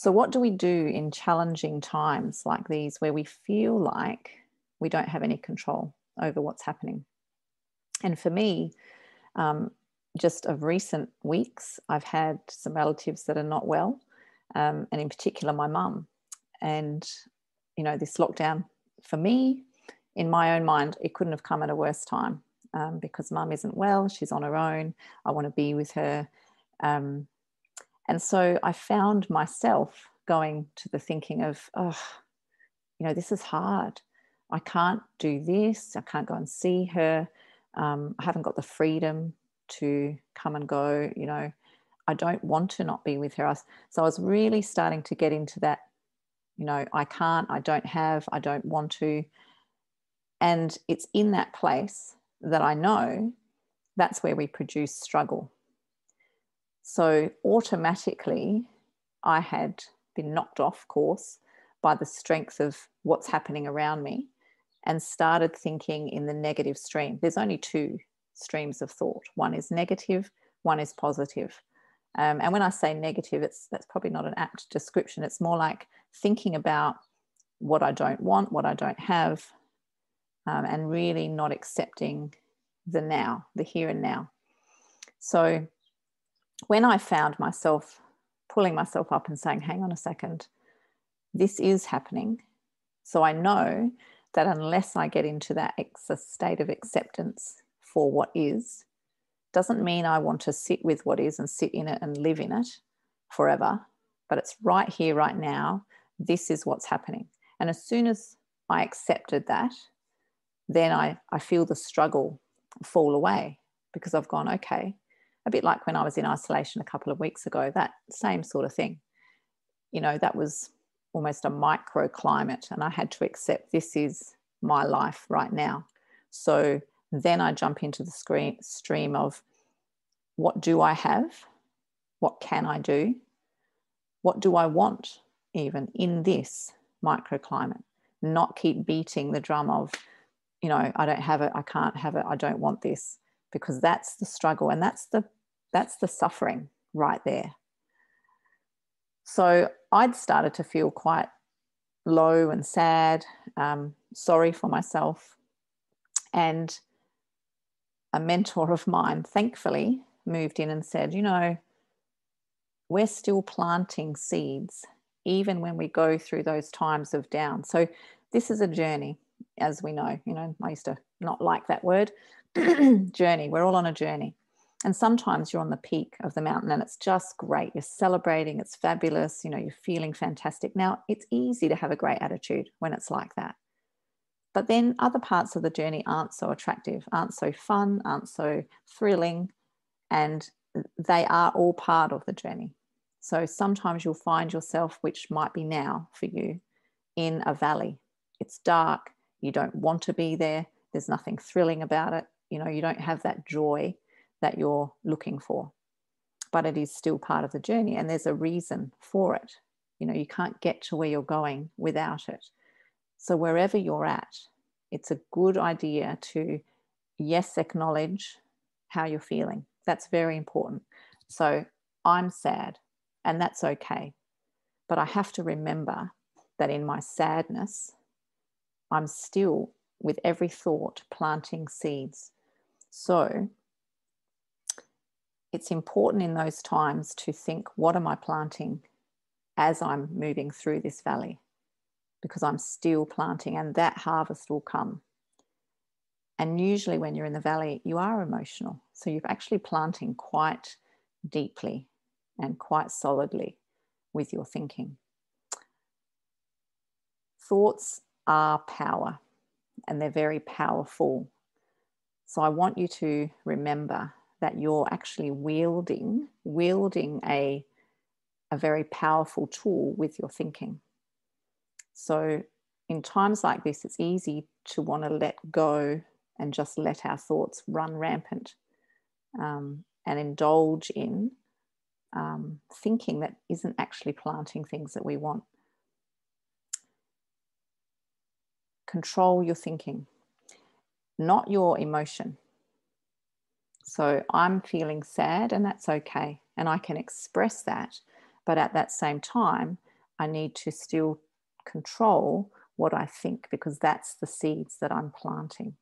So, what do we do in challenging times like these where we feel like we don't have any control over what's happening? And for me, um, just of recent weeks, I've had some relatives that are not well, um, and in particular, my mum. And, you know, this lockdown for me, in my own mind, it couldn't have come at a worse time um, because mum isn't well, she's on her own. I want to be with her. Um, and so I found myself going to the thinking of, oh, you know, this is hard. I can't do this. I can't go and see her. Um, I haven't got the freedom to come and go. You know, I don't want to not be with her. So I was really starting to get into that, you know, I can't, I don't have, I don't want to. And it's in that place that I know that's where we produce struggle. So automatically, I had been knocked off course by the strength of what's happening around me and started thinking in the negative stream. There's only two streams of thought one is negative, one is positive. Um, and when I say negative, it's that's probably not an apt description. It's more like thinking about what I don't want, what I don't have, um, and really not accepting the now, the here and now. So when I found myself pulling myself up and saying, hang on a second, this is happening. So I know that unless I get into that state of acceptance for what is, doesn't mean I want to sit with what is and sit in it and live in it forever, but it's right here, right now. This is what's happening. And as soon as I accepted that, then I, I feel the struggle fall away because I've gone, okay, a bit like when I was in isolation a couple of weeks ago, that same sort of thing. You know, that was almost a microclimate, and I had to accept this is my life right now. So then I jump into the screen, stream of what do I have? What can I do? What do I want, even in this microclimate? Not keep beating the drum of, you know, I don't have it, I can't have it, I don't want this, because that's the struggle and that's the that's the suffering right there. So I'd started to feel quite low and sad, um, sorry for myself. And a mentor of mine, thankfully, moved in and said, You know, we're still planting seeds, even when we go through those times of down. So, this is a journey, as we know. You know, I used to not like that word journey. We're all on a journey. And sometimes you're on the peak of the mountain and it's just great. You're celebrating, it's fabulous, you know, you're feeling fantastic. Now, it's easy to have a great attitude when it's like that. But then other parts of the journey aren't so attractive, aren't so fun, aren't so thrilling, and they are all part of the journey. So sometimes you'll find yourself, which might be now for you, in a valley. It's dark, you don't want to be there, there's nothing thrilling about it. You know, you don't have that joy that you're looking for, but it is still part of the journey, and there's a reason for it. You know, you can't get to where you're going without it. So, wherever you're at, it's a good idea to, yes, acknowledge how you're feeling. That's very important. So, I'm sad, and that's okay. But I have to remember that in my sadness, I'm still, with every thought, planting seeds. So, it's important in those times to think what am I planting as I'm moving through this valley? because I'm still planting, and that harvest will come. And usually, when you're in the valley, you are emotional. So you're actually planting quite deeply and quite solidly with your thinking. Thoughts are power, and they're very powerful. So I want you to remember that you're actually wielding wielding a, a very powerful tool with your thinking. So, in times like this, it's easy to want to let go and just let our thoughts run rampant um, and indulge in um, thinking that isn't actually planting things that we want. Control your thinking, not your emotion. So I'm feeling sad, and that's okay. And I can express that. But at that same time, I need to still control what I think because that's the seeds that I'm planting.